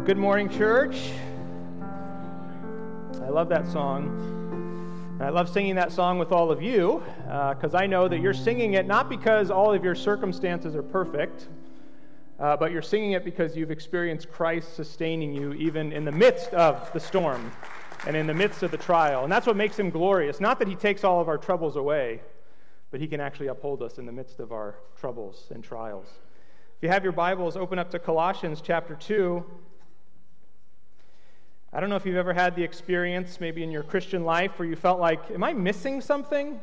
Well, good morning, church. I love that song. I love singing that song with all of you because uh, I know that you're singing it not because all of your circumstances are perfect, uh, but you're singing it because you've experienced Christ sustaining you even in the midst of the storm and in the midst of the trial. And that's what makes him glorious. Not that he takes all of our troubles away, but he can actually uphold us in the midst of our troubles and trials. If you have your Bibles, open up to Colossians chapter 2. I don't know if you've ever had the experience, maybe in your Christian life, where you felt like, Am I missing something?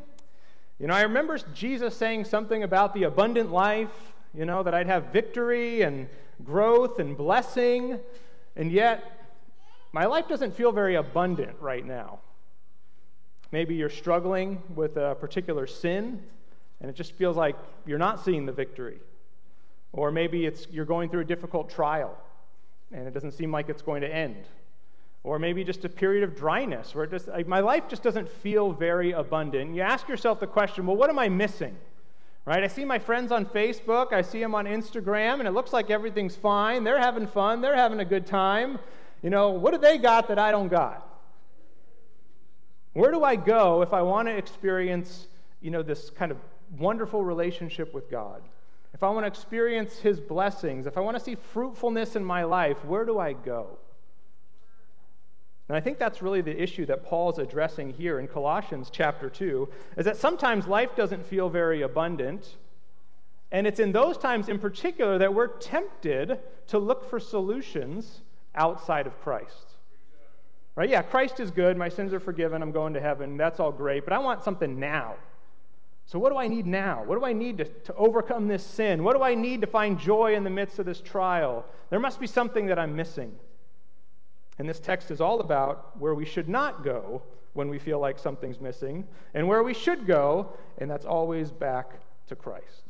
You know, I remember Jesus saying something about the abundant life, you know, that I'd have victory and growth and blessing, and yet my life doesn't feel very abundant right now. Maybe you're struggling with a particular sin, and it just feels like you're not seeing the victory. Or maybe it's you're going through a difficult trial, and it doesn't seem like it's going to end or maybe just a period of dryness where just, like, my life just doesn't feel very abundant. You ask yourself the question, well, what am I missing? Right? I see my friends on Facebook, I see them on Instagram, and it looks like everything's fine. They're having fun, they're having a good time. You know, what do they got that I don't got? Where do I go if I want to experience, you know, this kind of wonderful relationship with God? If I want to experience his blessings, if I want to see fruitfulness in my life, where do I go? And I think that's really the issue that Paul's addressing here in Colossians chapter 2 is that sometimes life doesn't feel very abundant. And it's in those times in particular that we're tempted to look for solutions outside of Christ. Right? Yeah, Christ is good. My sins are forgiven. I'm going to heaven. That's all great. But I want something now. So, what do I need now? What do I need to, to overcome this sin? What do I need to find joy in the midst of this trial? There must be something that I'm missing. And this text is all about where we should not go when we feel like something's missing, and where we should go, and that's always back to Christ.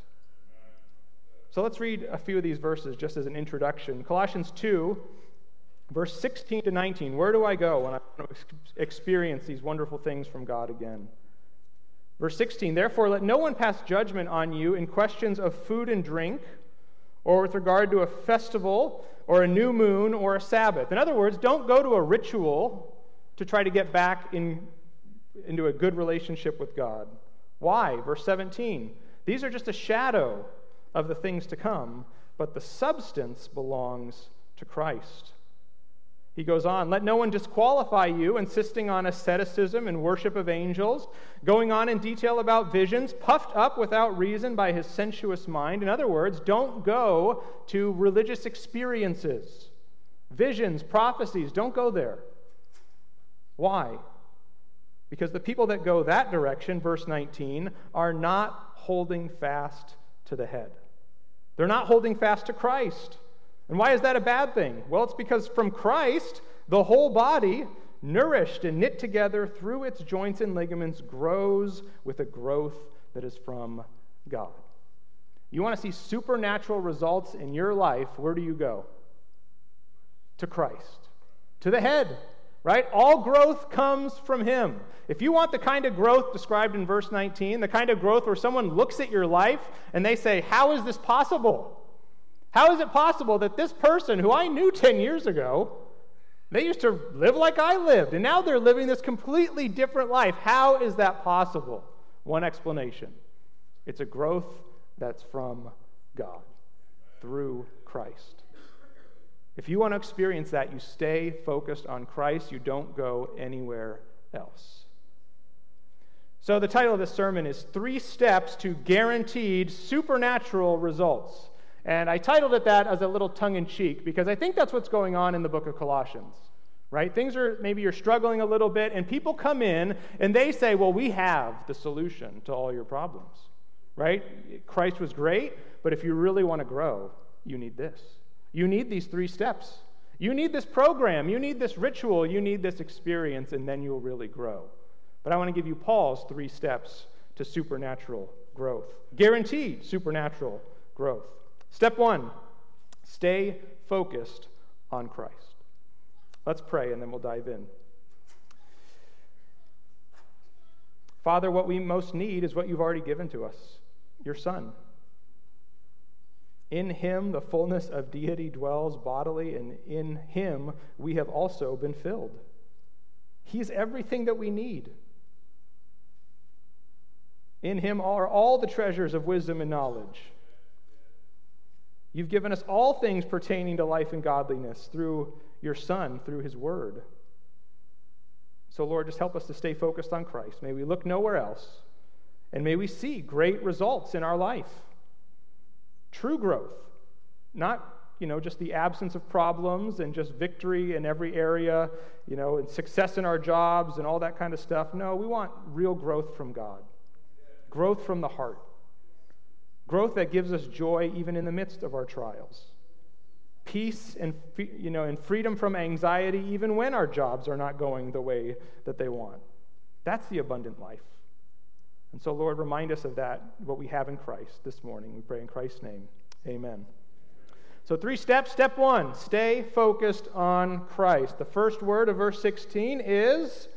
So let's read a few of these verses just as an introduction. Colossians 2, verse 16 to 19. Where do I go when I want to experience these wonderful things from God again? Verse 16, therefore, let no one pass judgment on you in questions of food and drink, or with regard to a festival or a new moon or a Sabbath. In other words, don't go to a ritual to try to get back in, into a good relationship with God. Why? Verse 17. These are just a shadow of the things to come, but the substance belongs to Christ. He goes on, let no one disqualify you, insisting on asceticism and worship of angels, going on in detail about visions, puffed up without reason by his sensuous mind. In other words, don't go to religious experiences, visions, prophecies, don't go there. Why? Because the people that go that direction, verse 19, are not holding fast to the head. They're not holding fast to Christ. And why is that a bad thing? Well, it's because from Christ, the whole body, nourished and knit together through its joints and ligaments, grows with a growth that is from God. You want to see supernatural results in your life, where do you go? To Christ, to the head, right? All growth comes from Him. If you want the kind of growth described in verse 19, the kind of growth where someone looks at your life and they say, How is this possible? How is it possible that this person who I knew 10 years ago, they used to live like I lived, and now they're living this completely different life? How is that possible? One explanation it's a growth that's from God through Christ. If you want to experience that, you stay focused on Christ, you don't go anywhere else. So, the title of this sermon is Three Steps to Guaranteed Supernatural Results. And I titled it that as a little tongue in cheek because I think that's what's going on in the book of Colossians. Right? Things are maybe you're struggling a little bit, and people come in and they say, Well, we have the solution to all your problems. Right? Christ was great, but if you really want to grow, you need this. You need these three steps. You need this program, you need this ritual, you need this experience, and then you'll really grow. But I want to give you Paul's three steps to supernatural growth. Guaranteed supernatural growth. Step one stay focused on Christ. Let's pray and then we'll dive in. Father, what we most need is what you've already given to us your Son. In him the fullness of deity dwells bodily, and in him we have also been filled. He's everything that we need. In him are all the treasures of wisdom and knowledge. You've given us all things pertaining to life and godliness through your Son, through his word. So, Lord, just help us to stay focused on Christ. May we look nowhere else, and may we see great results in our life. True growth, not you know, just the absence of problems and just victory in every area, you know, and success in our jobs and all that kind of stuff. No, we want real growth from God, growth from the heart, growth that gives us joy even in the midst of our trials, peace and, you know, and freedom from anxiety even when our jobs are not going the way that they want. That's the abundant life. And so, Lord, remind us of that, what we have in Christ this morning. We pray in Christ's name. Amen. So, three steps. Step one stay focused on Christ. The first word of verse 16 is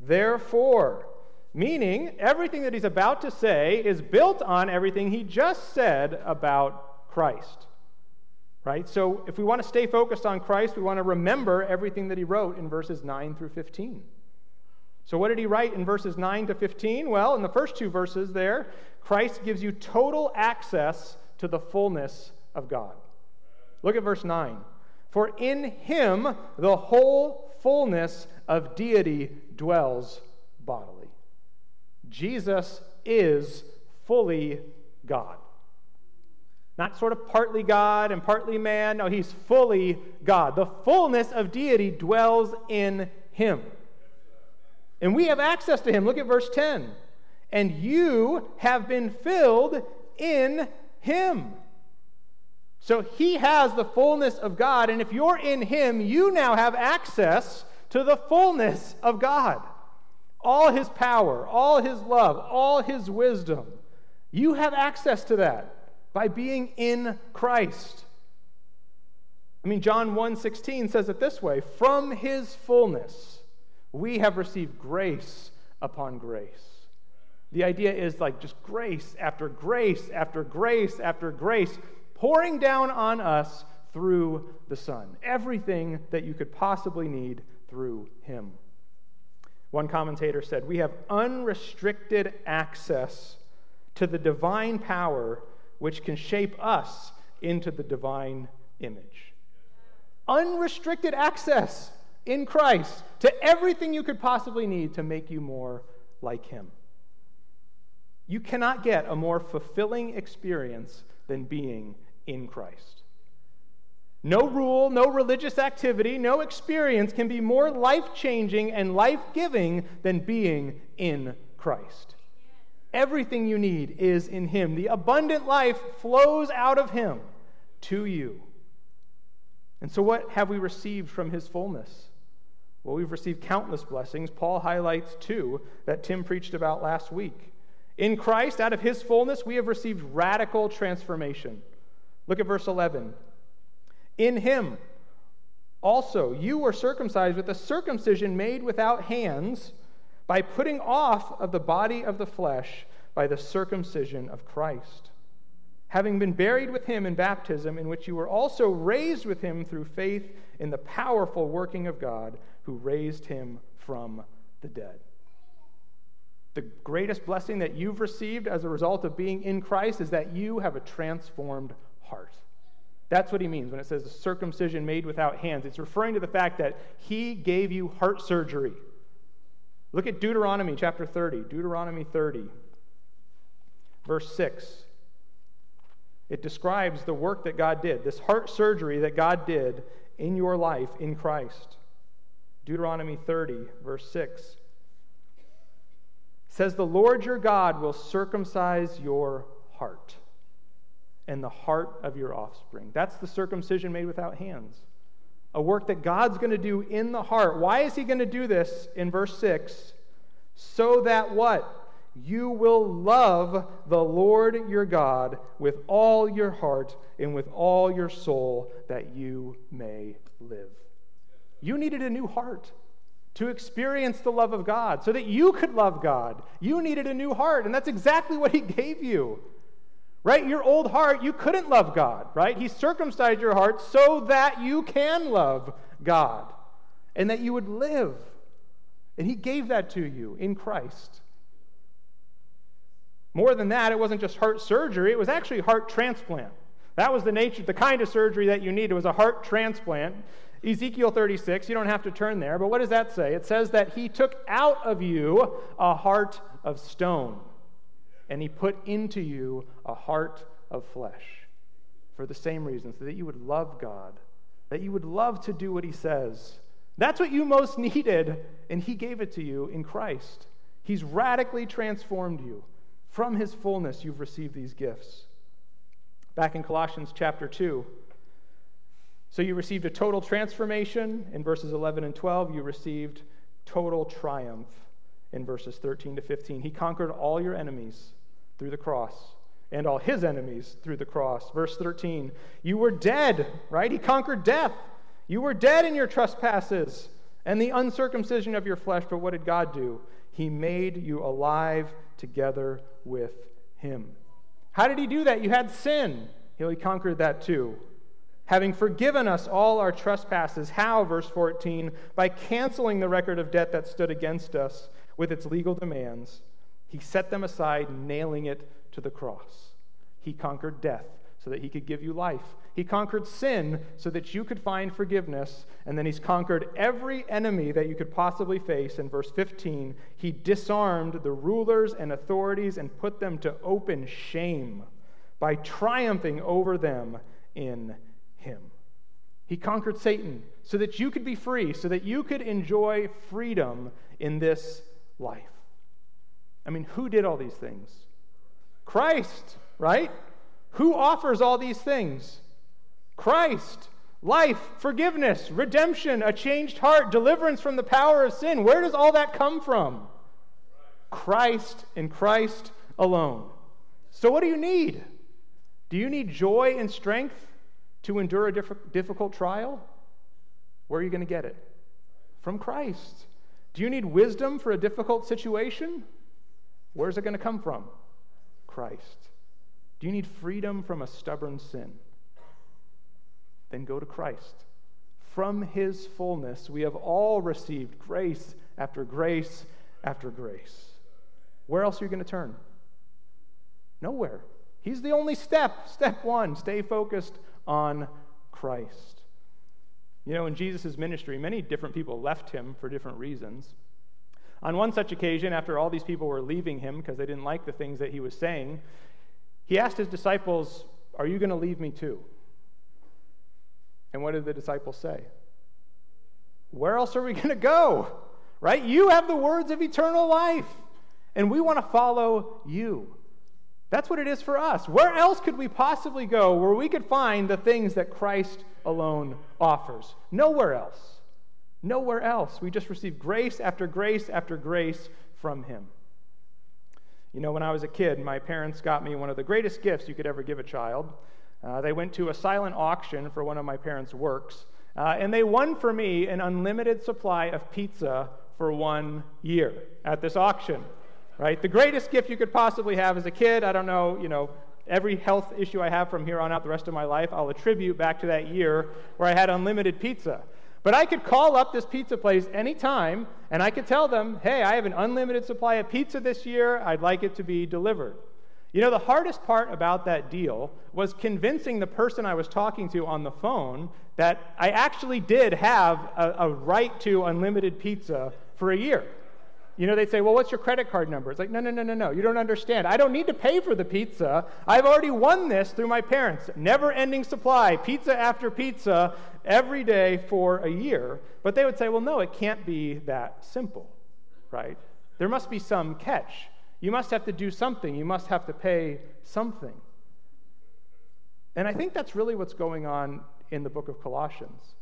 therefore, meaning everything that he's about to say is built on everything he just said about Christ. Right? So, if we want to stay focused on Christ, we want to remember everything that he wrote in verses 9 through 15. So, what did he write in verses 9 to 15? Well, in the first two verses there, Christ gives you total access to the fullness of God. Look at verse 9. For in him the whole fullness of deity dwells bodily. Jesus is fully God. Not sort of partly God and partly man. No, he's fully God. The fullness of deity dwells in him. And we have access to him. Look at verse 10. And you have been filled in him. So he has the fullness of God, and if you're in him, you now have access to the fullness of God. All his power, all his love, all his wisdom. You have access to that by being in Christ. I mean, John 1:16 says it this way, from his fullness we have received grace upon grace. The idea is like just grace after grace after grace after grace pouring down on us through the Son. Everything that you could possibly need through Him. One commentator said, We have unrestricted access to the divine power which can shape us into the divine image. Unrestricted access in Christ to everything you could possibly need to make you more like Him. You cannot get a more fulfilling experience than being in Christ. No rule, no religious activity, no experience can be more life changing and life giving than being in Christ. Everything you need is in Him. The abundant life flows out of Him to you. And so, what have we received from His fullness? Well, we've received countless blessings. Paul highlights two that Tim preached about last week. In Christ, out of His fullness, we have received radical transformation. Look at verse 11. In him also you were circumcised with a circumcision made without hands by putting off of the body of the flesh by the circumcision of Christ. Having been buried with him in baptism, in which you were also raised with him through faith in the powerful working of God who raised him from the dead. The greatest blessing that you've received as a result of being in Christ is that you have a transformed heart. That's what he means when it says the circumcision made without hands. It's referring to the fact that he gave you heart surgery. Look at Deuteronomy chapter 30. Deuteronomy 30, verse 6. It describes the work that God did, this heart surgery that God did in your life in Christ. Deuteronomy 30, verse 6 says, The Lord your God will circumcise your heart and the heart of your offspring. That's the circumcision made without hands. A work that God's going to do in the heart. Why is he going to do this in verse 6? So that what? You will love the Lord your God with all your heart and with all your soul, that you may live. You needed a new heart to experience the love of God so that you could love God. You needed a new heart, and that's exactly what he gave you. Right? Your old heart, you couldn't love God, right? He circumcised your heart so that you can love God and that you would live. And He gave that to you in Christ. More than that, it wasn't just heart surgery, it was actually heart transplant. That was the nature, the kind of surgery that you needed was a heart transplant. Ezekiel 36, you don't have to turn there, but what does that say? It says that he took out of you a heart of stone, and he put into you a heart of flesh. For the same reason, so that you would love God, that you would love to do what he says. That's what you most needed, and he gave it to you in Christ. He's radically transformed you. From his fullness, you've received these gifts. Back in Colossians chapter 2, so you received a total transformation in verses 11 and 12. You received total triumph in verses 13 to 15. He conquered all your enemies through the cross and all his enemies through the cross. Verse 13, you were dead, right? He conquered death. You were dead in your trespasses and the uncircumcision of your flesh, but what did God do? He made you alive together with him. How did he do that? You had sin. He conquered that too having forgiven us all our trespasses. How, verse 14? By canceling the record of debt that stood against us with its legal demands. He set them aside, nailing it to the cross. He conquered death so that he could give you life. He conquered sin so that you could find forgiveness. And then he's conquered every enemy that you could possibly face. In verse 15, he disarmed the rulers and authorities and put them to open shame by triumphing over them in him. He conquered Satan so that you could be free, so that you could enjoy freedom in this life. I mean, who did all these things? Christ, right? Who offers all these things? Christ. Life, forgiveness, redemption, a changed heart, deliverance from the power of sin. Where does all that come from? Christ and Christ alone. So, what do you need? Do you need joy and strength? to endure a diff- difficult trial? Where are you going to get it? From Christ. Do you need wisdom for a difficult situation? Where's it going to come from? Christ. Do you need freedom from a stubborn sin? Then go to Christ. From his fullness, we have all received grace after grace after grace. Where else are you going to turn? Nowhere. He's the only step. Step one stay focused on Christ. You know, in Jesus' ministry, many different people left him for different reasons. On one such occasion, after all these people were leaving him because they didn't like the things that he was saying, he asked his disciples, Are you going to leave me too? And what did the disciples say? Where else are we going to go? Right? You have the words of eternal life, and we want to follow you. That's what it is for us. Where else could we possibly go where we could find the things that Christ alone offers? Nowhere else. Nowhere else. We just receive grace after grace after grace from Him. You know, when I was a kid, my parents got me one of the greatest gifts you could ever give a child. Uh, they went to a silent auction for one of my parents' works, uh, and they won for me an unlimited supply of pizza for one year at this auction right? The greatest gift you could possibly have as a kid, I don't know, you know, every health issue I have from here on out the rest of my life, I'll attribute back to that year where I had unlimited pizza. But I could call up this pizza place anytime and I could tell them, hey, I have an unlimited supply of pizza this year. I'd like it to be delivered. You know, the hardest part about that deal was convincing the person I was talking to on the phone that I actually did have a, a right to unlimited pizza for a year. You know, they'd say, Well, what's your credit card number? It's like, No, no, no, no, no. You don't understand. I don't need to pay for the pizza. I've already won this through my parents. Never ending supply, pizza after pizza, every day for a year. But they would say, Well, no, it can't be that simple, right? There must be some catch. You must have to do something. You must have to pay something. And I think that's really what's going on in the book of Colossians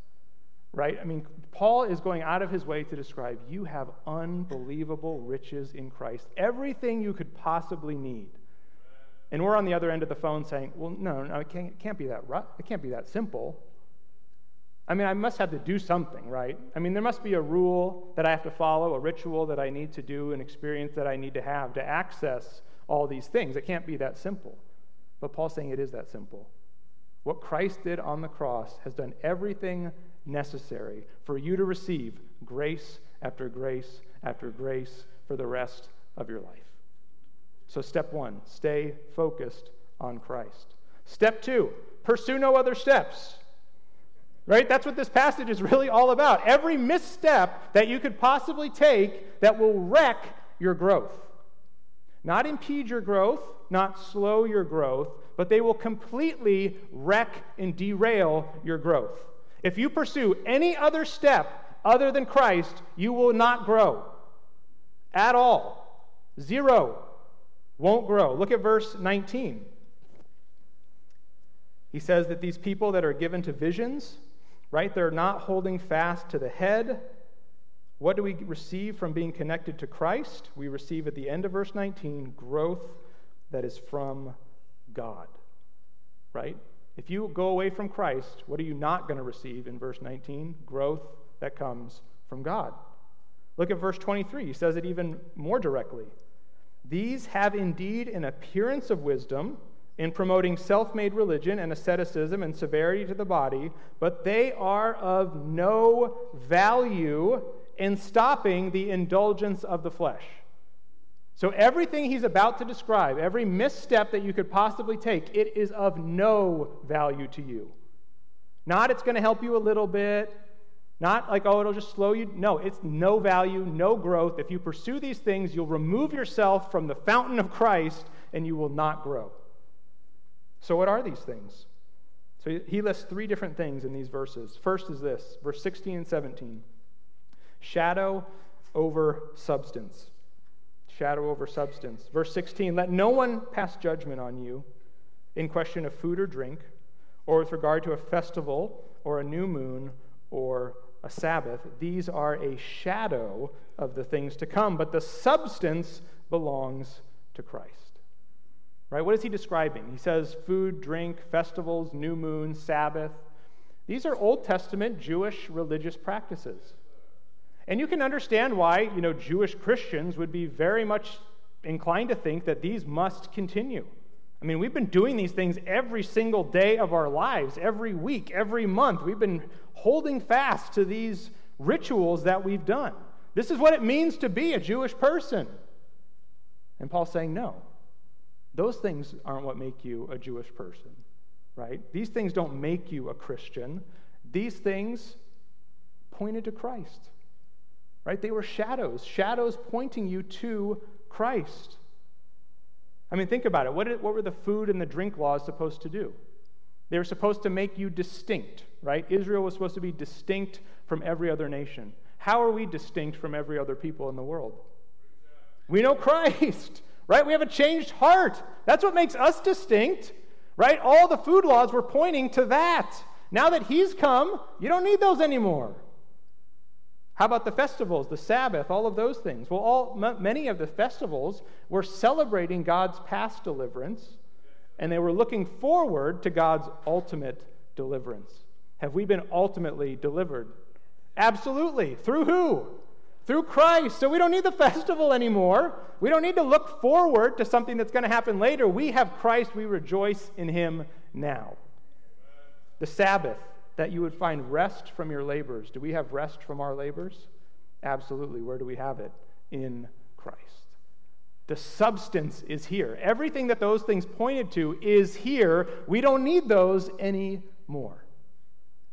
right? I mean, Paul is going out of his way to describe you have unbelievable riches in Christ, everything you could possibly need. And we're on the other end of the phone saying, well, no, no, it can't, it can't be that it can't be that simple. I mean, I must have to do something, right? I mean, there must be a rule that I have to follow, a ritual that I need to do, an experience that I need to have to access all these things. It can't be that simple. But Paul's saying it is that simple. What Christ did on the cross has done everything necessary for you to receive grace after grace after grace for the rest of your life. So, step one, stay focused on Christ. Step two, pursue no other steps. Right? That's what this passage is really all about. Every misstep that you could possibly take that will wreck your growth. Not impede your growth, not slow your growth, but they will completely wreck and derail your growth. If you pursue any other step other than Christ, you will not grow at all. Zero. Won't grow. Look at verse 19. He says that these people that are given to visions, right, they're not holding fast to the head. What do we receive from being connected to Christ? We receive at the end of verse 19 growth that is from God, right? If you go away from Christ, what are you not going to receive in verse 19? Growth that comes from God. Look at verse 23. He says it even more directly. These have indeed an appearance of wisdom in promoting self made religion and asceticism and severity to the body, but they are of no value in stopping the indulgence of the flesh. So, everything he's about to describe, every misstep that you could possibly take, it is of no value to you. Not it's going to help you a little bit, not like, oh, it'll just slow you. No, it's no value, no growth. If you pursue these things, you'll remove yourself from the fountain of Christ and you will not grow. So, what are these things? So, he lists three different things in these verses. First is this, verse 16 and 17 shadow over substance. Shadow over substance. Verse 16 let no one pass judgment on you in question of food or drink, or with regard to a festival, or a new moon, or a Sabbath. These are a shadow of the things to come, but the substance belongs to Christ. Right? What is he describing? He says food, drink, festivals, new moon, Sabbath. These are Old Testament Jewish religious practices. And you can understand why, you know, Jewish Christians would be very much inclined to think that these must continue. I mean, we've been doing these things every single day of our lives, every week, every month. We've been holding fast to these rituals that we've done. This is what it means to be a Jewish person. And Paul's saying, no, those things aren't what make you a Jewish person, right? These things don't make you a Christian. These things pointed to Christ, right? They were shadows, shadows pointing you to Christ. I mean, think about it. What, did, what were the food and the drink laws supposed to do? They were supposed to make you distinct, right? Israel was supposed to be distinct from every other nation. How are we distinct from every other people in the world? We know Christ, right? We have a changed heart. That's what makes us distinct, right? All the food laws were pointing to that. Now that He's come, you don't need those anymore. How about the festivals, the Sabbath, all of those things? Well, all, m- many of the festivals were celebrating God's past deliverance, and they were looking forward to God's ultimate deliverance. Have we been ultimately delivered? Absolutely. Through who? Through Christ. So we don't need the festival anymore. We don't need to look forward to something that's going to happen later. We have Christ. We rejoice in Him now. The Sabbath that you would find rest from your labors. Do we have rest from our labors? Absolutely. Where do we have it? In Christ. The substance is here. Everything that those things pointed to is here. We don't need those anymore.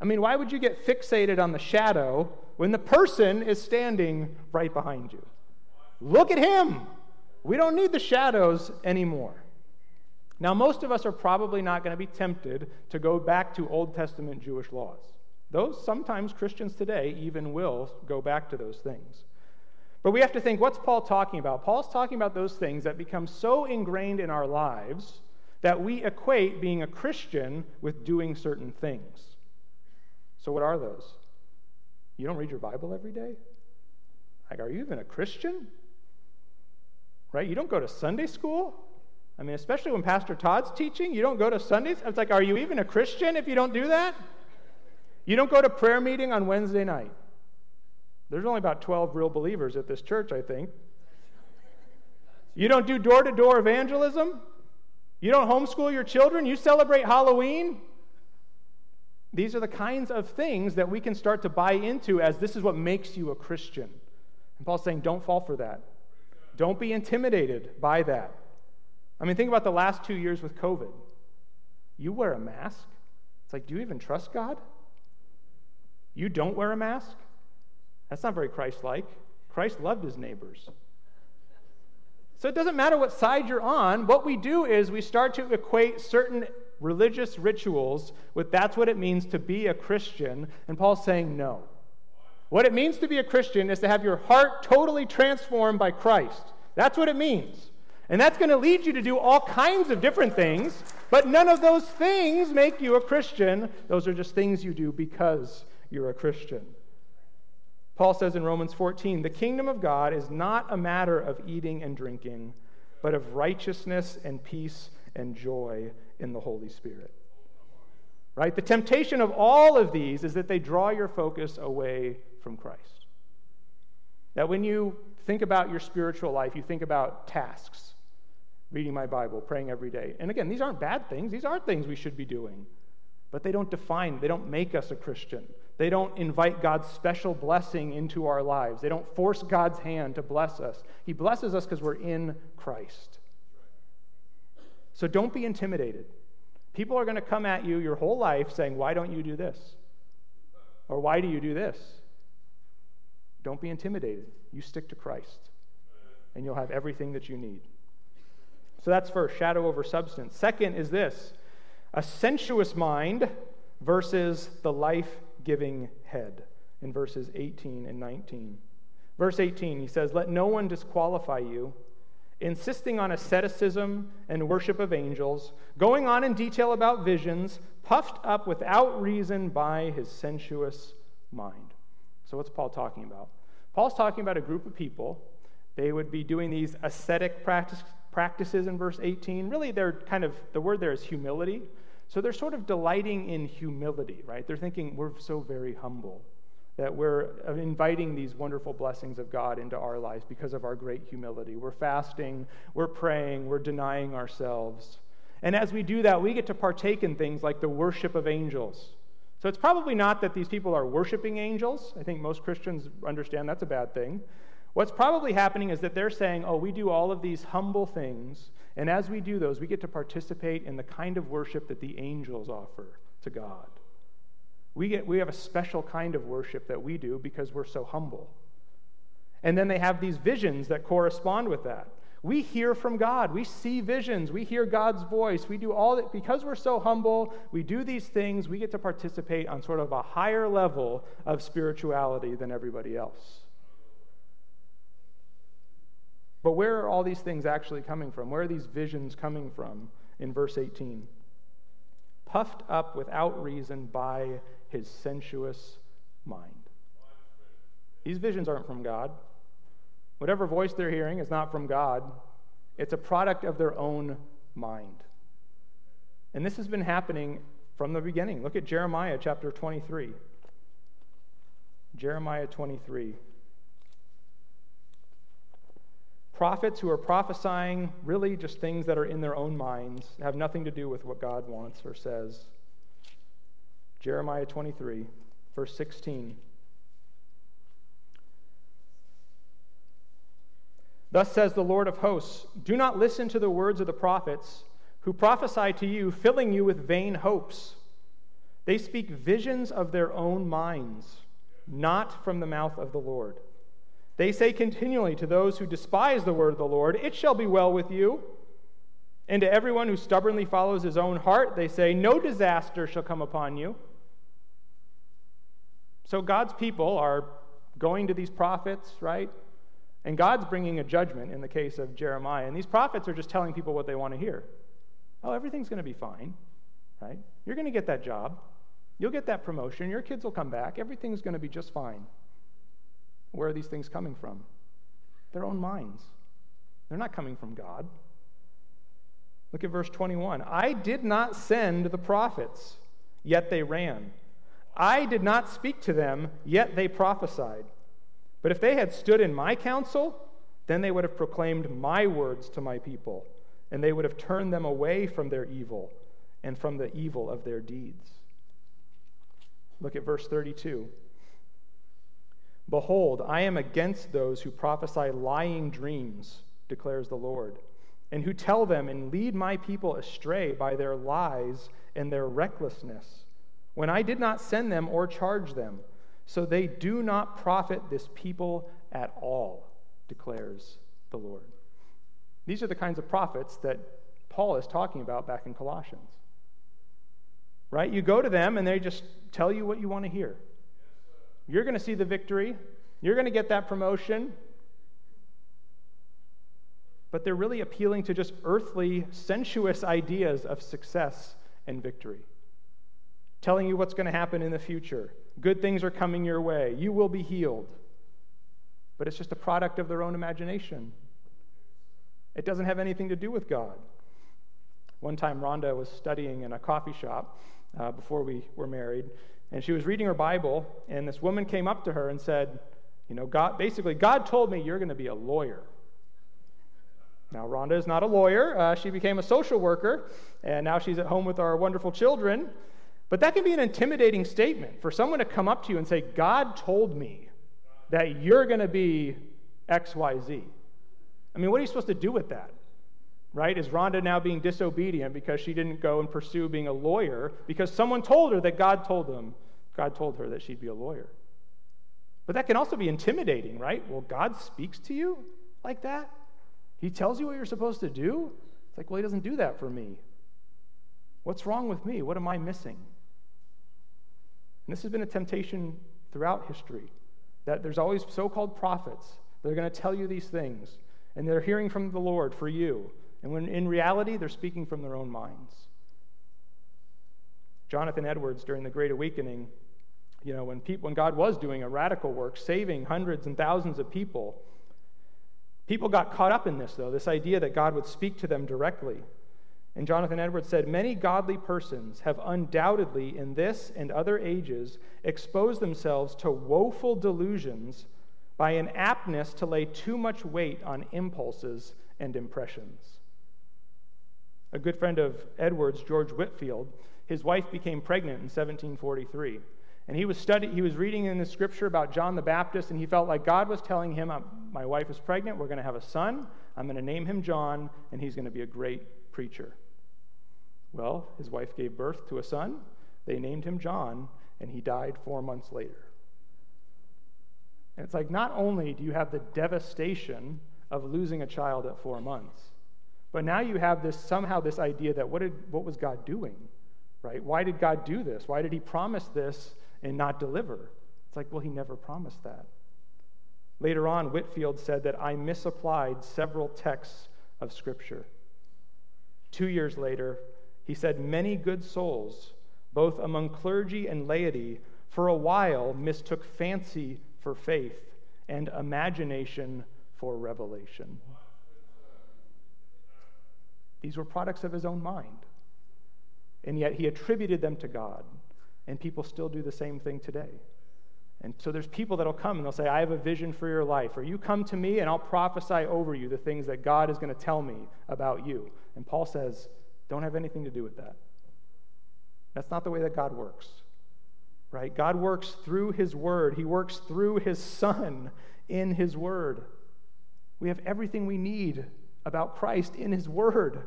I mean, why would you get fixated on the shadow when the person is standing right behind you? Look at him. We don't need the shadows anymore. Now, most of us are probably not going to be tempted to go back to Old Testament Jewish laws. though sometimes Christians today even will go back to those things. But we have to think what's Paul talking about? Paul's talking about those things that become so ingrained in our lives that we equate being a Christian with doing certain things. So, what are those? You don't read your Bible every day? Like, are you even a Christian? Right? You don't go to Sunday school? I mean, especially when Pastor Todd's teaching, you don't go to Sundays. It's like, are you even a Christian if you don't do that? You don't go to prayer meeting on Wednesday night. There's only about 12 real believers at this church, I think. You don't do door to door evangelism? You don't homeschool your children? You celebrate Halloween? These are the kinds of things that we can start to buy into as this is what makes you a Christian. And Paul's saying, don't fall for that. Don't be intimidated by that. I mean, think about the last two years with COVID. You wear a mask. It's like, do you even trust God? You don't wear a mask? That's not very Christ like. Christ loved his neighbors. So it doesn't matter what side you're on. What we do is we start to equate certain religious rituals with that's what it means to be a Christian. And Paul's saying no. What it means to be a Christian is to have your heart totally transformed by Christ. That's what it means. And that's going to lead you to do all kinds of different things, but none of those things make you a Christian. Those are just things you do because you're a Christian. Paul says in Romans 14, the kingdom of God is not a matter of eating and drinking, but of righteousness and peace and joy in the Holy Spirit. Right? The temptation of all of these is that they draw your focus away from Christ. That when you think about your spiritual life, you think about tasks reading my Bible, praying every day. And again, these aren't bad things, these aren't things we should be doing. But they don't define, they don't make us a Christian. They don't invite God's special blessing into our lives. They don't force God's hand to bless us. He blesses us because we're in Christ. So don't be intimidated. People are going to come at you your whole life saying, Why don't you do this? Or why do you do this? Don't be intimidated. You stick to Christ, and you'll have everything that you need. So that's first, shadow over substance. Second is this a sensuous mind versus the life giving head in verses 18 and 19. Verse 18, he says, Let no one disqualify you insisting on asceticism and worship of angels, going on in detail about visions, puffed up without reason by his sensuous mind. So, what's Paul talking about? Paul's talking about a group of people. They would be doing these ascetic practice, practices in verse 18. Really, they're kind of, the word there is humility. So, they're sort of delighting in humility, right? They're thinking, we're so very humble that we're uh, inviting these wonderful blessings of God into our lives because of our great humility. We're fasting, we're praying, we're denying ourselves. And as we do that, we get to partake in things like the worship of angels. So it's probably not that these people are worshiping angels. I think most Christians understand that's a bad thing. What's probably happening is that they're saying, oh, we do all of these humble things, and as we do those, we get to participate in the kind of worship that the angels offer to God. We, get, we have a special kind of worship that we do because we're so humble. And then they have these visions that correspond with that. We hear from God. We see visions. We hear God's voice. We do all that. Because we're so humble, we do these things. We get to participate on sort of a higher level of spirituality than everybody else. But where are all these things actually coming from? Where are these visions coming from in verse 18? Puffed up without reason by his sensuous mind. These visions aren't from God. Whatever voice they're hearing is not from God, it's a product of their own mind. And this has been happening from the beginning. Look at Jeremiah chapter 23. Jeremiah 23. Prophets who are prophesying really just things that are in their own minds, have nothing to do with what God wants or says. Jeremiah 23, verse 16. Thus says the Lord of hosts Do not listen to the words of the prophets who prophesy to you, filling you with vain hopes. They speak visions of their own minds, not from the mouth of the Lord. They say continually to those who despise the word of the Lord, It shall be well with you. And to everyone who stubbornly follows his own heart, they say, No disaster shall come upon you. So God's people are going to these prophets, right? And God's bringing a judgment in the case of Jeremiah. And these prophets are just telling people what they want to hear. Oh, everything's going to be fine, right? You're going to get that job. You'll get that promotion. Your kids will come back. Everything's going to be just fine. Where are these things coming from? Their own minds. They're not coming from God. Look at verse 21. I did not send the prophets, yet they ran. I did not speak to them, yet they prophesied. But if they had stood in my counsel, then they would have proclaimed my words to my people, and they would have turned them away from their evil and from the evil of their deeds. Look at verse 32. Behold, I am against those who prophesy lying dreams, declares the Lord, and who tell them and lead my people astray by their lies and their recklessness, when I did not send them or charge them. So they do not profit this people at all, declares the Lord. These are the kinds of prophets that Paul is talking about back in Colossians. Right? You go to them and they just tell you what you want to hear. You're going to see the victory, you're going to get that promotion. But they're really appealing to just earthly, sensuous ideas of success and victory. Telling you what's going to happen in the future. Good things are coming your way. You will be healed. But it's just a product of their own imagination. It doesn't have anything to do with God. One time, Rhonda was studying in a coffee shop uh, before we were married, and she was reading her Bible, and this woman came up to her and said, You know, God, basically, God told me you're going to be a lawyer. Now, Rhonda is not a lawyer. Uh, she became a social worker, and now she's at home with our wonderful children. But that can be an intimidating statement for someone to come up to you and say, God told me that you're going to be XYZ. I mean, what are you supposed to do with that? Right? Is Rhonda now being disobedient because she didn't go and pursue being a lawyer because someone told her that God told them, God told her that she'd be a lawyer? But that can also be intimidating, right? Well, God speaks to you like that? He tells you what you're supposed to do? It's like, well, He doesn't do that for me. What's wrong with me? What am I missing? And this has been a temptation throughout history that there's always so called prophets that are going to tell you these things and they're hearing from the Lord for you. And when in reality, they're speaking from their own minds. Jonathan Edwards, during the Great Awakening, you know, when, when God was doing a radical work, saving hundreds and thousands of people, people got caught up in this, though, this idea that God would speak to them directly. And Jonathan Edwards said, Many godly persons have undoubtedly, in this and other ages, exposed themselves to woeful delusions by an aptness to lay too much weight on impulses and impressions. A good friend of Edwards, George Whitefield, his wife became pregnant in 1743. And he was studying, he was reading in the scripture about John the Baptist, and he felt like God was telling him, My wife is pregnant, we're going to have a son, I'm going to name him John, and he's going to be a great preacher. Well, his wife gave birth to a son, they named him John, and he died four months later. And it's like not only do you have the devastation of losing a child at four months, but now you have this somehow this idea that what, did, what was God doing? Right? Why did God do this? Why did he promise this and not deliver? It's like, well, he never promised that. Later on, Whitefield said that I misapplied several texts of Scripture. Two years later, he said, Many good souls, both among clergy and laity, for a while mistook fancy for faith and imagination for revelation. These were products of his own mind. And yet he attributed them to God. And people still do the same thing today. And so there's people that'll come and they'll say, I have a vision for your life. Or you come to me and I'll prophesy over you the things that God is going to tell me about you. And Paul says, don't have anything to do with that. That's not the way that God works right? God works through His Word, He works through His Son in His Word. We have everything we need about Christ in His Word.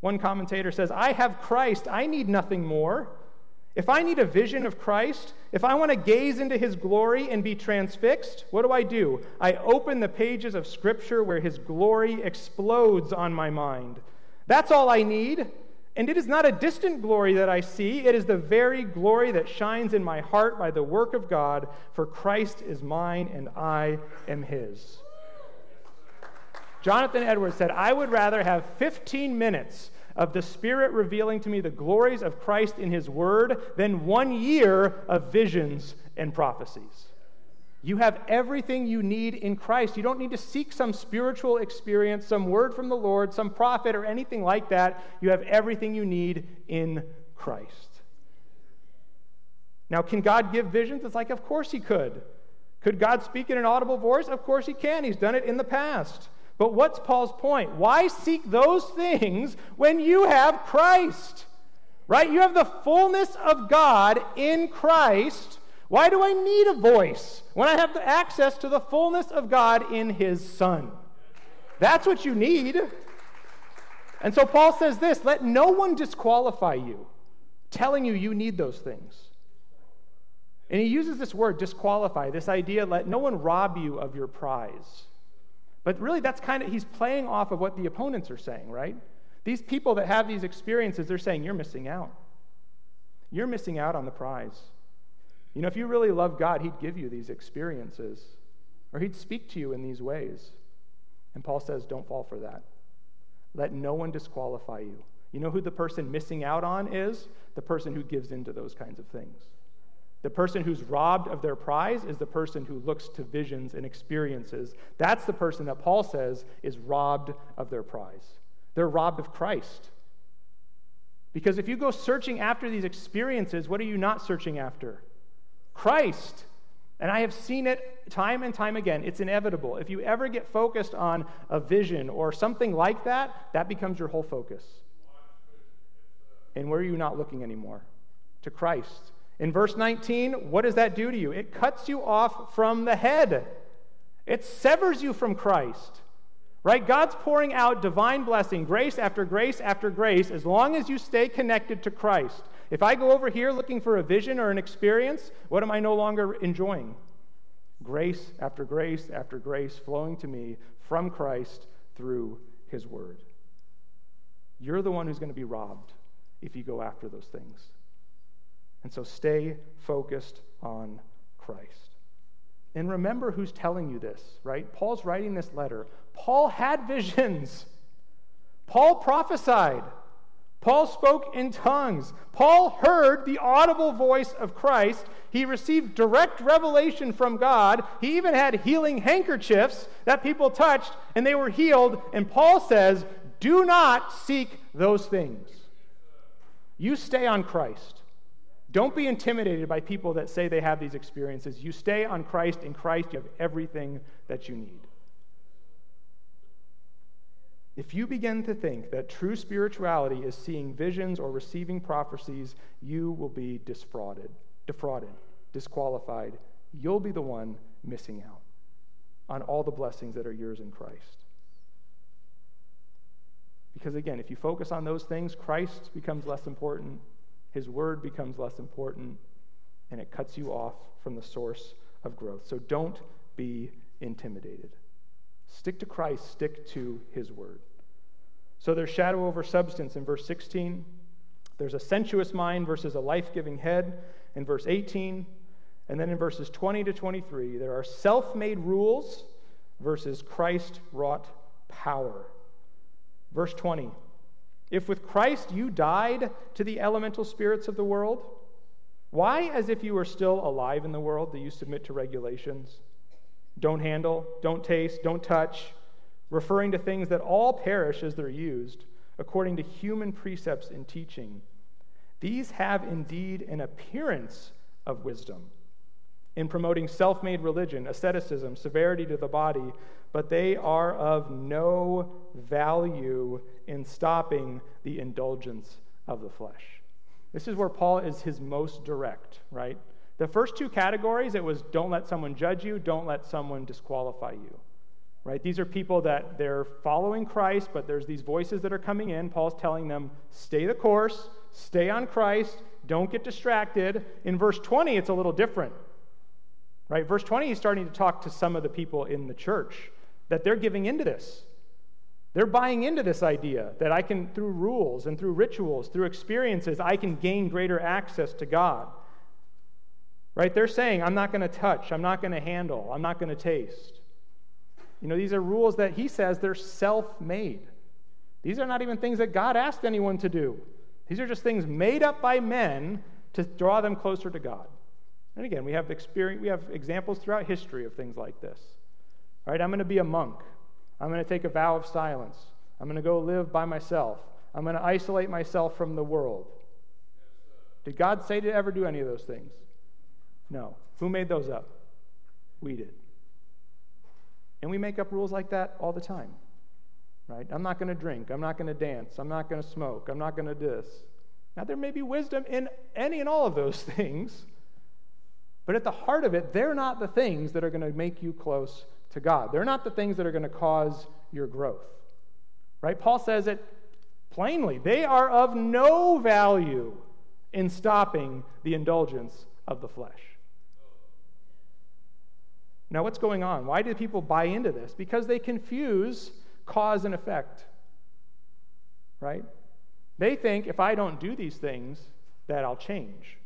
One commentator says, I have Christ, I need nothing more. If I need a vision of Christ, if I want to gaze into his glory and be transfixed, what do I do? I open the pages of Scripture where his glory explodes on my mind. That's all I need. And it is not a distant glory that I see, it is the very glory that shines in my heart by the work of God, for Christ is mine and I am his. Jonathan Edwards said, I would rather have 15 minutes of the Spirit revealing to me the glories of Christ in his word than one year of visions and prophecies. You have everything you need in Christ. You don't need to seek some spiritual experience, some word from the Lord, some prophet, or anything like that. You have everything you need in Christ. Now, can God give visions? It's like, of course He could. Could God speak in an audible voice? Of course He can. He's done it in the past. But what's Paul's point? Why seek those things when you have Christ? Right? You have the fullness of God in Christ. Why do I need a voice when I have the access to the fullness of God in his Son? That's what you need. And so Paul says this let no one disqualify you, telling you you need those things. And he uses this word, disqualify, this idea, let no one rob you of your prize. But really, that's kind of, he's playing off of what the opponents are saying, right? These people that have these experiences, they're saying, you're missing out. You're missing out on the prize. You know, if you really love God, He'd give you these experiences, or He'd speak to you in these ways. And Paul says, don't fall for that. Let no one disqualify you. You know who the person missing out on is? The person who gives into those kinds of things. The person who's robbed of their prize is the person who looks to visions and experiences. That's the person that Paul says is robbed of their prize. They're robbed of Christ. Because if you go searching after these experiences, what are you not searching after? Christ. And I have seen it time and time again. It's inevitable. If you ever get focused on a vision or something like that, that becomes your whole focus. And where are you not looking anymore? To Christ. In verse 19, what does that do to you? It cuts you off from the head, it severs you from Christ. Right? God's pouring out divine blessing, grace after grace after grace, as long as you stay connected to Christ. If I go over here looking for a vision or an experience, what am I no longer enjoying? Grace after grace after grace flowing to me from Christ through his word. You're the one who's going to be robbed if you go after those things. And so stay focused on Christ. And remember who's telling you this, right? Paul's writing this letter. Paul had visions. Paul prophesied. Paul spoke in tongues. Paul heard the audible voice of Christ. He received direct revelation from God. He even had healing handkerchiefs that people touched and they were healed. And Paul says, Do not seek those things. You stay on Christ. Don't be intimidated by people that say they have these experiences. You stay on Christ. In Christ, you have everything that you need. If you begin to think that true spirituality is seeing visions or receiving prophecies, you will be defrauded, defrauded, disqualified. You'll be the one missing out on all the blessings that are yours in Christ. Because again, if you focus on those things, Christ becomes less important his word becomes less important and it cuts you off from the source of growth. So don't be intimidated. Stick to Christ, stick to his word. So there's shadow over substance in verse 16. There's a sensuous mind versus a life giving head in verse 18. And then in verses 20 to 23, there are self made rules versus Christ wrought power. Verse 20 if with Christ you died to the elemental spirits of the world, why, as if you were still alive in the world, do you submit to regulations? Don't handle, don't taste, don't touch, referring to things that all perish as they're used, according to human precepts and teaching. These have indeed an appearance of wisdom in promoting self made religion, asceticism, severity to the body, but they are of no value in stopping the indulgence of the flesh. This is where Paul is his most direct, right? The first two categories, it was don't let someone judge you, don't let someone disqualify you. Right? These are people that they're following Christ, but there's these voices that are coming in. Paul's telling them, stay the course, stay on Christ, don't get distracted. In verse 20, it's a little different. Right? Verse 20, he's starting to talk to some of the people in the church that they're giving into this. They're buying into this idea that I can, through rules and through rituals, through experiences, I can gain greater access to God. Right? They're saying, I'm not going to touch, I'm not going to handle, I'm not going to taste. You know, these are rules that he says they're self made. These are not even things that God asked anyone to do. These are just things made up by men to draw them closer to God. And again, we have experience, we have examples throughout history of things like this. All right, I'm going to be a monk. I'm going to take a vow of silence. I'm going to go live by myself. I'm going to isolate myself from the world. Did God say to ever do any of those things? No. Who made those up? We did. And we make up rules like that all the time. right? I'm not going to drink. I'm not going to dance. I'm not going to smoke. I'm not going to this. Now, there may be wisdom in any and all of those things, but at the heart of it, they're not the things that are going to make you close to God. They're not the things that are going to cause your growth, right? Paul says it plainly. They are of no value in stopping the indulgence of the flesh. Now, what's going on? Why do people buy into this? Because they confuse cause and effect, right? They think if I don't do these things, that I'll change.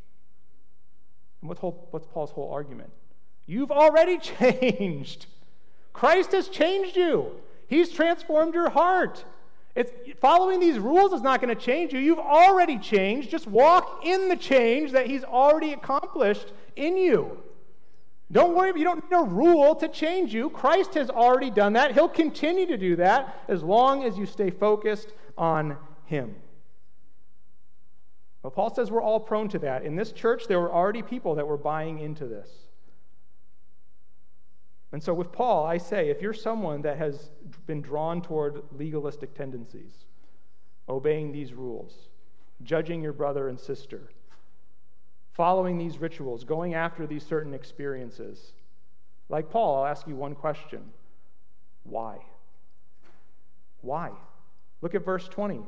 And what's, whole, what's Paul's whole argument? You've already changed. Christ has changed you. He's transformed your heart. It's, following these rules is not going to change you. You've already changed. Just walk in the change that He's already accomplished in you. Don't worry, you don't need a rule to change you. Christ has already done that. He'll continue to do that as long as you stay focused on Him. Well, Paul says we're all prone to that. In this church, there were already people that were buying into this. And so, with Paul, I say if you're someone that has been drawn toward legalistic tendencies, obeying these rules, judging your brother and sister, following these rituals, going after these certain experiences. Like Paul, I'll ask you one question Why? Why? Look at verse 20.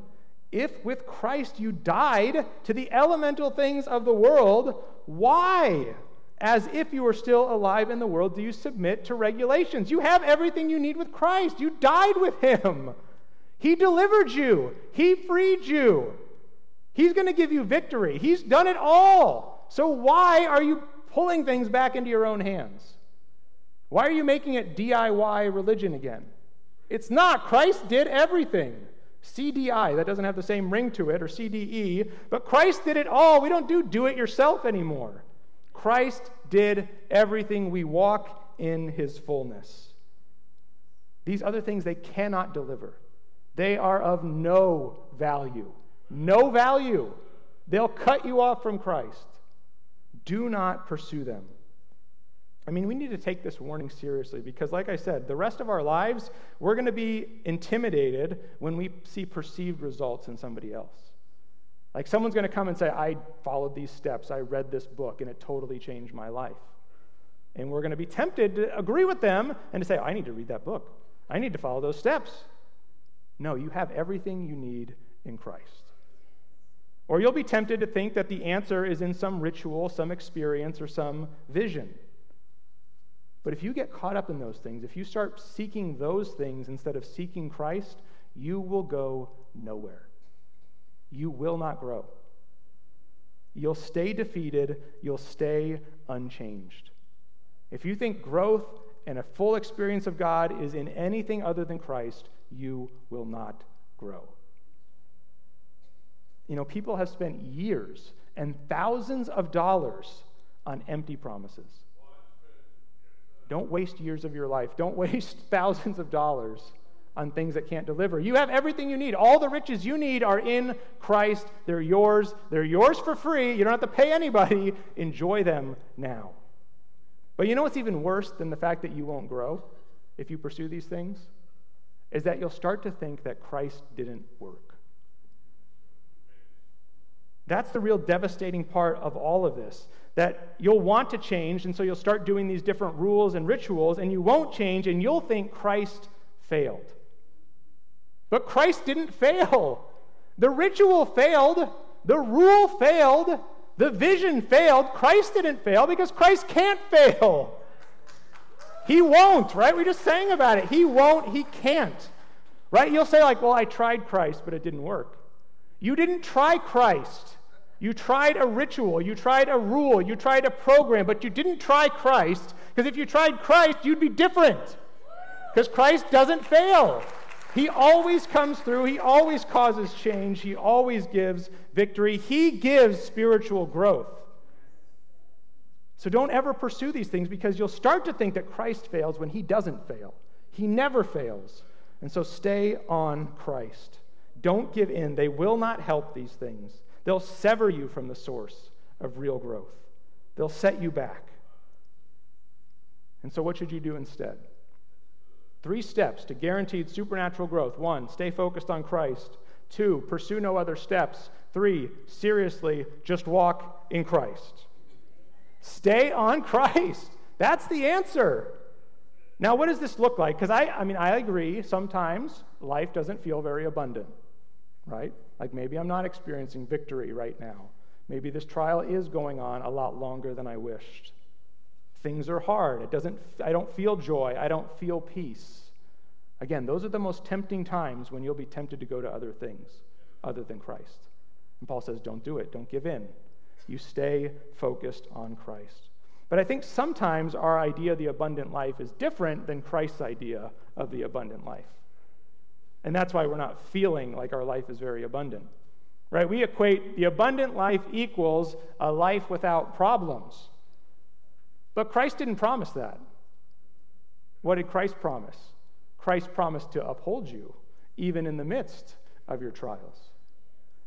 If with Christ you died to the elemental things of the world, why, as if you were still alive in the world, do you submit to regulations? You have everything you need with Christ. You died with him. He delivered you, He freed you. He's going to give you victory. He's done it all. So why are you pulling things back into your own hands? Why are you making it DIY religion again? It's not. Christ did everything. CDI, that doesn't have the same ring to it, or CDE, but Christ did it all. We don't do do it yourself anymore. Christ did everything. We walk in his fullness. These other things they cannot deliver. They are of no value. No value. They'll cut you off from Christ. Do not pursue them. I mean, we need to take this warning seriously because, like I said, the rest of our lives, we're going to be intimidated when we see perceived results in somebody else. Like someone's going to come and say, I followed these steps, I read this book, and it totally changed my life. And we're going to be tempted to agree with them and to say, I need to read that book, I need to follow those steps. No, you have everything you need in Christ. Or you'll be tempted to think that the answer is in some ritual, some experience, or some vision. But if you get caught up in those things, if you start seeking those things instead of seeking Christ, you will go nowhere. You will not grow. You'll stay defeated, you'll stay unchanged. If you think growth and a full experience of God is in anything other than Christ, you will not grow. You know, people have spent years and thousands of dollars on empty promises. Don't waste years of your life. Don't waste thousands of dollars on things that can't deliver. You have everything you need. All the riches you need are in Christ. They're yours. They're yours for free. You don't have to pay anybody. Enjoy them now. But you know what's even worse than the fact that you won't grow if you pursue these things? Is that you'll start to think that Christ didn't work. That's the real devastating part of all of this. That you'll want to change, and so you'll start doing these different rules and rituals, and you won't change, and you'll think Christ failed. But Christ didn't fail. The ritual failed, the rule failed, the vision failed. Christ didn't fail because Christ can't fail. He won't, right? We just sang about it. He won't, he can't. Right? You'll say, like, well, I tried Christ, but it didn't work. You didn't try Christ. You tried a ritual, you tried a rule, you tried a program, but you didn't try Christ, because if you tried Christ, you'd be different. Because Christ doesn't fail. He always comes through, He always causes change, He always gives victory, He gives spiritual growth. So don't ever pursue these things because you'll start to think that Christ fails when He doesn't fail. He never fails. And so stay on Christ. Don't give in. They will not help these things. They'll sever you from the source of real growth, they'll set you back. And so, what should you do instead? Three steps to guaranteed supernatural growth. One, stay focused on Christ. Two, pursue no other steps. Three, seriously, just walk in Christ. Stay on Christ. That's the answer. Now, what does this look like? Because I, I mean, I agree, sometimes life doesn't feel very abundant, right? Like maybe I'm not experiencing victory right now. Maybe this trial is going on a lot longer than I wished. Things are hard. It doesn't, I don't feel joy. I don't feel peace. Again, those are the most tempting times when you'll be tempted to go to other things other than Christ. And Paul says, don't do it. Don't give in. You stay focused on Christ. But I think sometimes our idea of the abundant life is different than Christ's idea of the abundant life. And that's why we're not feeling like our life is very abundant. Right? We equate the abundant life equals a life without problems. But Christ didn't promise that. What did Christ promise? Christ promised to uphold you even in the midst of your trials.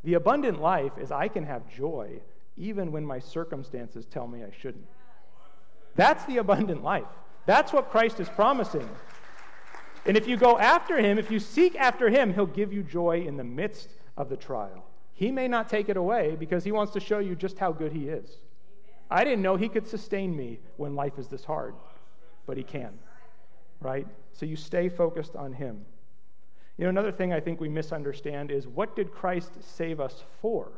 The abundant life is I can have joy even when my circumstances tell me I shouldn't. That's the abundant life. That's what Christ is promising. And if you go after him, if you seek after him, he'll give you joy in the midst of the trial. He may not take it away because he wants to show you just how good he is. I didn't know he could sustain me when life is this hard, but he can. Right? So you stay focused on him. You know, another thing I think we misunderstand is what did Christ save us for?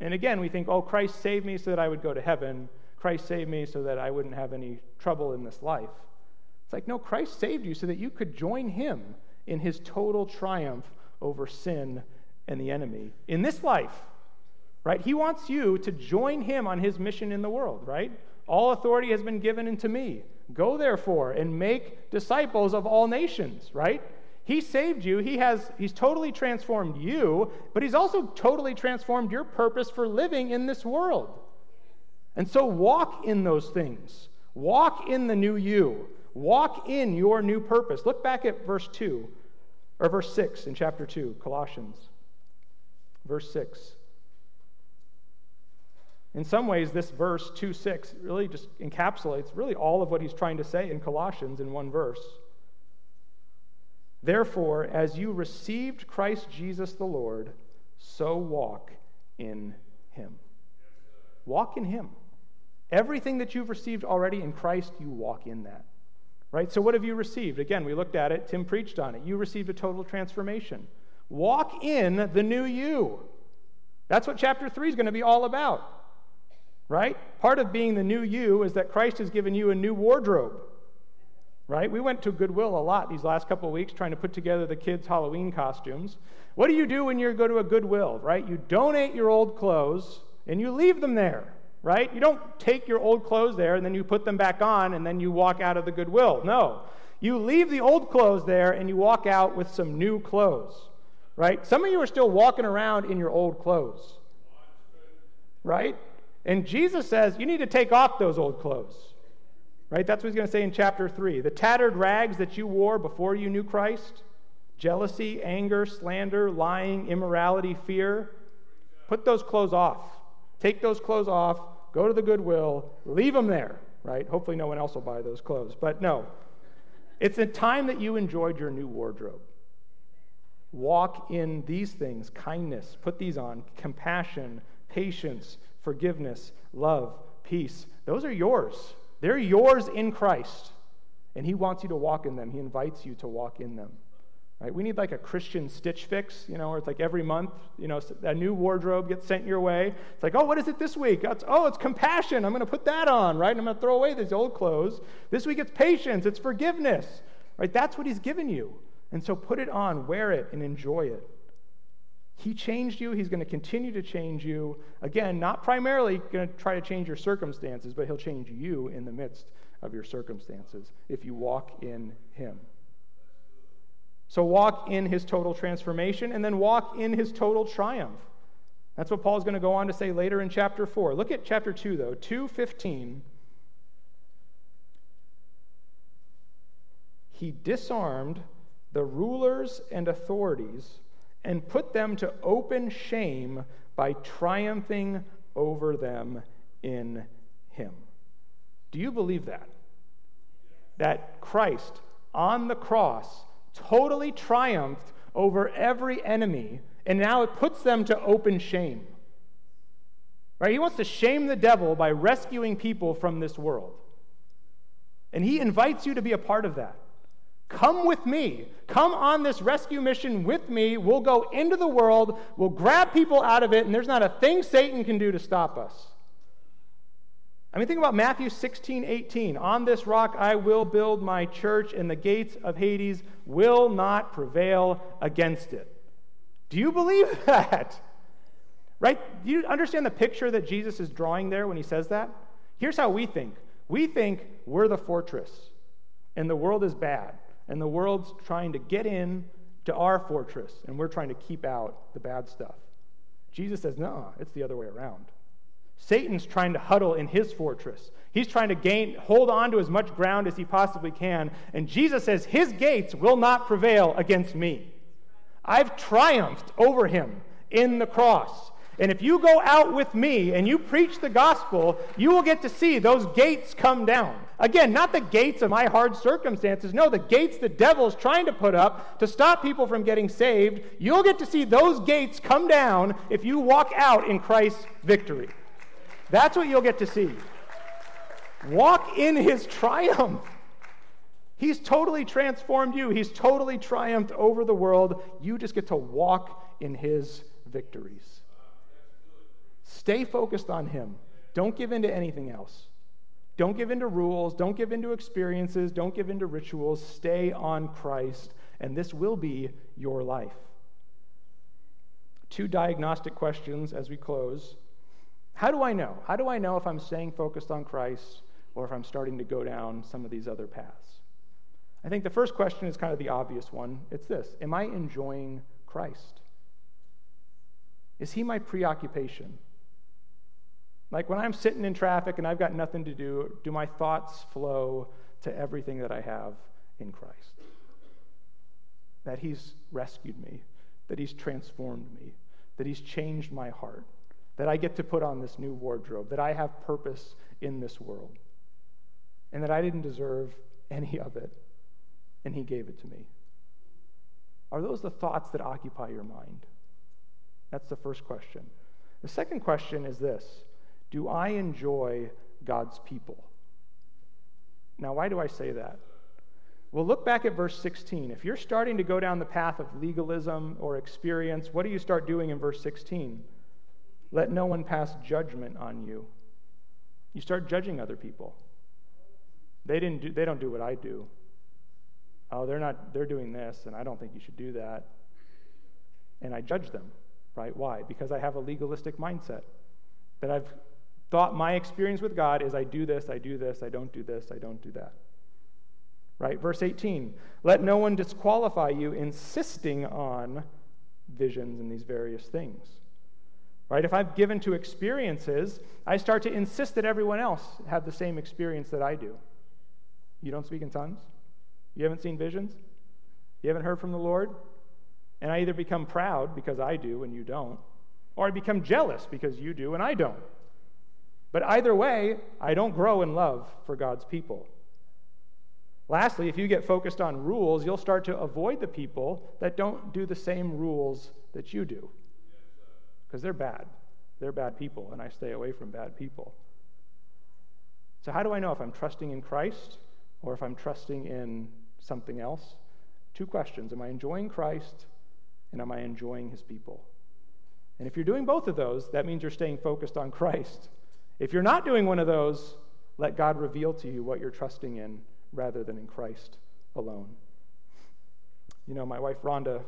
And again, we think, oh, Christ saved me so that I would go to heaven. Christ saved me so that I wouldn't have any trouble in this life. It's like, no, Christ saved you so that you could join him in his total triumph over sin and the enemy in this life, right? He wants you to join him on his mission in the world, right? All authority has been given unto me. Go therefore and make disciples of all nations, right? He saved you. He has he's totally transformed you, but he's also totally transformed your purpose for living in this world. And so walk in those things. Walk in the new you. Walk in your new purpose. Look back at verse 2 or verse 6 in chapter 2, Colossians. Verse 6. In some ways, this verse 2 6 really just encapsulates really all of what he's trying to say in Colossians in one verse. Therefore, as you received Christ Jesus the Lord, so walk in him. Walk in him. Everything that you've received already in Christ, you walk in that. Right? So, what have you received? Again, we looked at it. Tim preached on it. You received a total transformation. Walk in the new you. That's what chapter 3 is going to be all about. Right? Part of being the new you is that Christ has given you a new wardrobe. Right? We went to Goodwill a lot these last couple of weeks trying to put together the kids' Halloween costumes. What do you do when you go to a Goodwill, right? You donate your old clothes and you leave them there right? You don't take your old clothes there and then you put them back on and then you walk out of the Goodwill. No. You leave the old clothes there and you walk out with some new clothes, right? Some of you are still walking around in your old clothes, right? And Jesus says you need to take off those old clothes, right? That's what he's going to say in chapter 3. The tattered rags that you wore before you knew Christ jealousy, anger, slander, lying, immorality, fear put those clothes off Take those clothes off, go to the Goodwill, leave them there, right? Hopefully, no one else will buy those clothes. But no, it's a time that you enjoyed your new wardrobe. Walk in these things kindness, put these on, compassion, patience, forgiveness, love, peace. Those are yours. They're yours in Christ. And He wants you to walk in them, He invites you to walk in them. Right? We need like a Christian stitch fix, you know, where it's like every month, you know, a new wardrobe gets sent your way. It's like, oh, what is it this week? It's, oh, it's compassion. I'm going to put that on, right? And I'm going to throw away these old clothes. This week it's patience, it's forgiveness, right? That's what he's given you. And so put it on, wear it, and enjoy it. He changed you. He's going to continue to change you. Again, not primarily going to try to change your circumstances, but he'll change you in the midst of your circumstances if you walk in him. So walk in his total transformation and then walk in his total triumph. That's what Paul's going to go on to say later in chapter 4. Look at chapter 2 though, 2:15. He disarmed the rulers and authorities and put them to open shame by triumphing over them in him. Do you believe that? That Christ on the cross totally triumphed over every enemy, and now it puts them to open shame. Right? He wants to shame the devil by rescuing people from this world. And he invites you to be a part of that. Come with me. Come on this rescue mission with me. We'll go into the world, we'll grab people out of it, and there's not a thing Satan can do to stop us. I mean, think about Matthew 16, 18. On this rock I will build my church, and the gates of Hades will not prevail against it. Do you believe that? Right? Do you understand the picture that Jesus is drawing there when he says that? Here's how we think we think we're the fortress, and the world is bad, and the world's trying to get in to our fortress, and we're trying to keep out the bad stuff. Jesus says, no, it's the other way around. Satan's trying to huddle in his fortress. He's trying to gain, hold on to as much ground as he possibly can. And Jesus says, His gates will not prevail against me. I've triumphed over him in the cross. And if you go out with me and you preach the gospel, you will get to see those gates come down. Again, not the gates of my hard circumstances. No, the gates the devil's trying to put up to stop people from getting saved. You'll get to see those gates come down if you walk out in Christ's victory. That's what you'll get to see. Walk in his triumph. He's totally transformed you. He's totally triumphed over the world. You just get to walk in his victories. Stay focused on him. Don't give in to anything else. Don't give in to rules. Don't give in to experiences. Don't give in to rituals. Stay on Christ, and this will be your life. Two diagnostic questions as we close. How do I know? How do I know if I'm staying focused on Christ or if I'm starting to go down some of these other paths? I think the first question is kind of the obvious one. It's this Am I enjoying Christ? Is he my preoccupation? Like when I'm sitting in traffic and I've got nothing to do, do my thoughts flow to everything that I have in Christ? That he's rescued me, that he's transformed me, that he's changed my heart that I get to put on this new wardrobe, that I have purpose in this world, and that I didn't deserve any of it, and He gave it to me. Are those the thoughts that occupy your mind? That's the first question. The second question is this Do I enjoy God's people? Now, why do I say that? Well, look back at verse 16. If you're starting to go down the path of legalism or experience, what do you start doing in verse 16? Let no one pass judgment on you. You start judging other people. They, didn't do, they don't do what I do. Oh, they're not, they're doing this, and I don't think you should do that. And I judge them, right? Why? Because I have a legalistic mindset. That I've thought my experience with God is I do this, I do this, I don't do this, I don't do that. Right? Verse 18 Let no one disqualify you, insisting on visions and these various things. Right? If I'm given to experiences, I start to insist that everyone else have the same experience that I do. You don't speak in tongues? You haven't seen visions? You haven't heard from the Lord? And I either become proud because I do and you don't, or I become jealous because you do and I don't. But either way, I don't grow in love for God's people. Lastly, if you get focused on rules, you'll start to avoid the people that don't do the same rules that you do because they're bad. They're bad people, and I stay away from bad people. So, how do I know if I'm trusting in Christ or if I'm trusting in something else? Two questions Am I enjoying Christ and am I enjoying his people? And if you're doing both of those, that means you're staying focused on Christ. If you're not doing one of those, let God reveal to you what you're trusting in rather than in Christ alone. You know, my wife Rhonda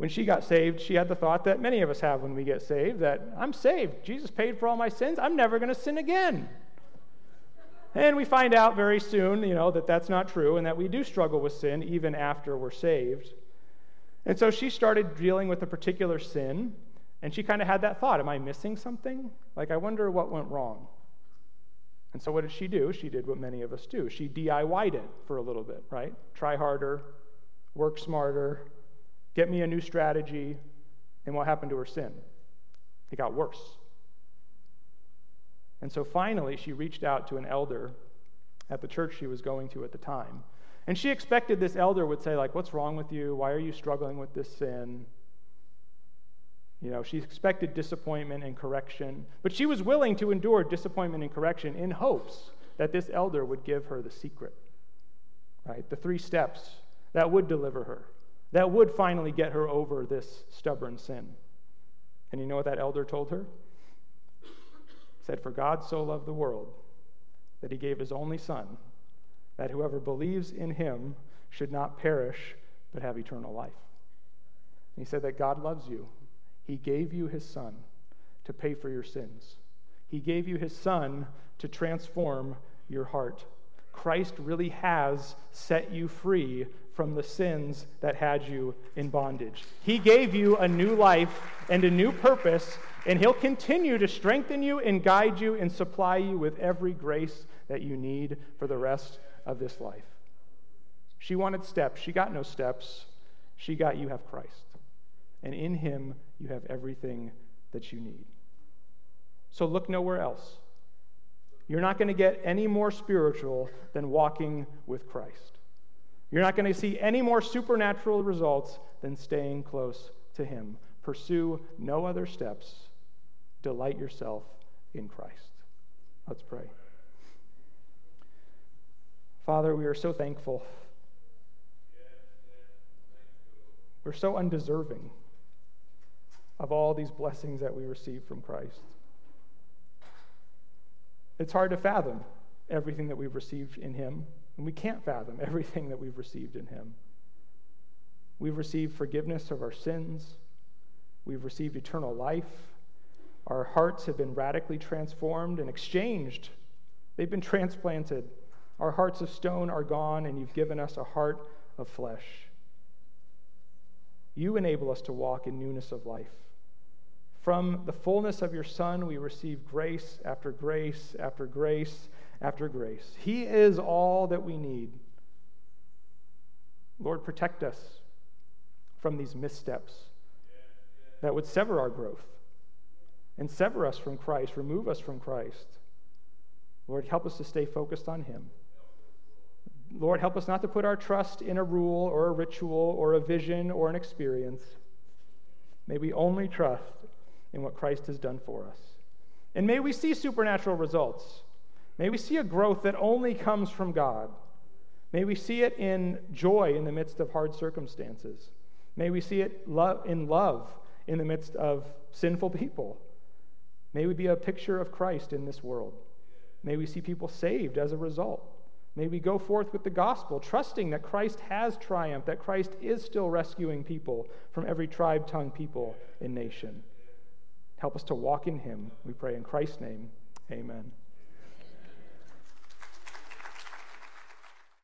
when she got saved, she had the thought that many of us have when we get saved that I'm saved. Jesus paid for all my sins. I'm never going to sin again. And we find out very soon, you know, that that's not true and that we do struggle with sin even after we're saved. And so she started dealing with a particular sin, and she kind of had that thought Am I missing something? Like, I wonder what went wrong. And so, what did she do? She did what many of us do. She DIY'd it for a little bit, right? Try harder, work smarter, get me a new strategy. And what happened to her sin? It got worse. And so finally, she reached out to an elder at the church she was going to at the time. And she expected this elder would say, like, what's wrong with you? Why are you struggling with this sin? You know, she expected disappointment and correction, but she was willing to endure disappointment and correction in hopes that this elder would give her the secret, right? The three steps that would deliver her, that would finally get her over this stubborn sin. And you know what that elder told her? He said, For God so loved the world that he gave his only Son, that whoever believes in him should not perish but have eternal life. And he said that God loves you he gave you his son to pay for your sins. He gave you his son to transform your heart. Christ really has set you free from the sins that had you in bondage. He gave you a new life and a new purpose, and He'll continue to strengthen you and guide you and supply you with every grace that you need for the rest of this life. She wanted steps. She got no steps. She got you have Christ. And in Him, you have everything that you need. So look nowhere else. You're not going to get any more spiritual than walking with Christ. You're not going to see any more supernatural results than staying close to Him. Pursue no other steps. Delight yourself in Christ. Let's pray. Father, we are so thankful. We're so undeserving of all these blessings that we receive from Christ. It's hard to fathom everything that we've received in Him, and we can't fathom everything that we've received in Him. We've received forgiveness of our sins, we've received eternal life. Our hearts have been radically transformed and exchanged. They've been transplanted. Our hearts of stone are gone, and you've given us a heart of flesh. You enable us to walk in newness of life. From the fullness of your Son, we receive grace after grace after grace after grace. He is all that we need. Lord, protect us from these missteps that would sever our growth and sever us from Christ, remove us from Christ. Lord, help us to stay focused on Him. Lord, help us not to put our trust in a rule or a ritual or a vision or an experience. May we only trust in what Christ has done for us. And may we see supernatural results. May we see a growth that only comes from God. May we see it in joy in the midst of hard circumstances. May we see it in love in the midst of sinful people. May we be a picture of Christ in this world. May we see people saved as a result. May we go forth with the gospel, trusting that Christ has triumphed, that Christ is still rescuing people from every tribe, tongue, people, and nation. Help us to walk in him. We pray in Christ's name. Amen.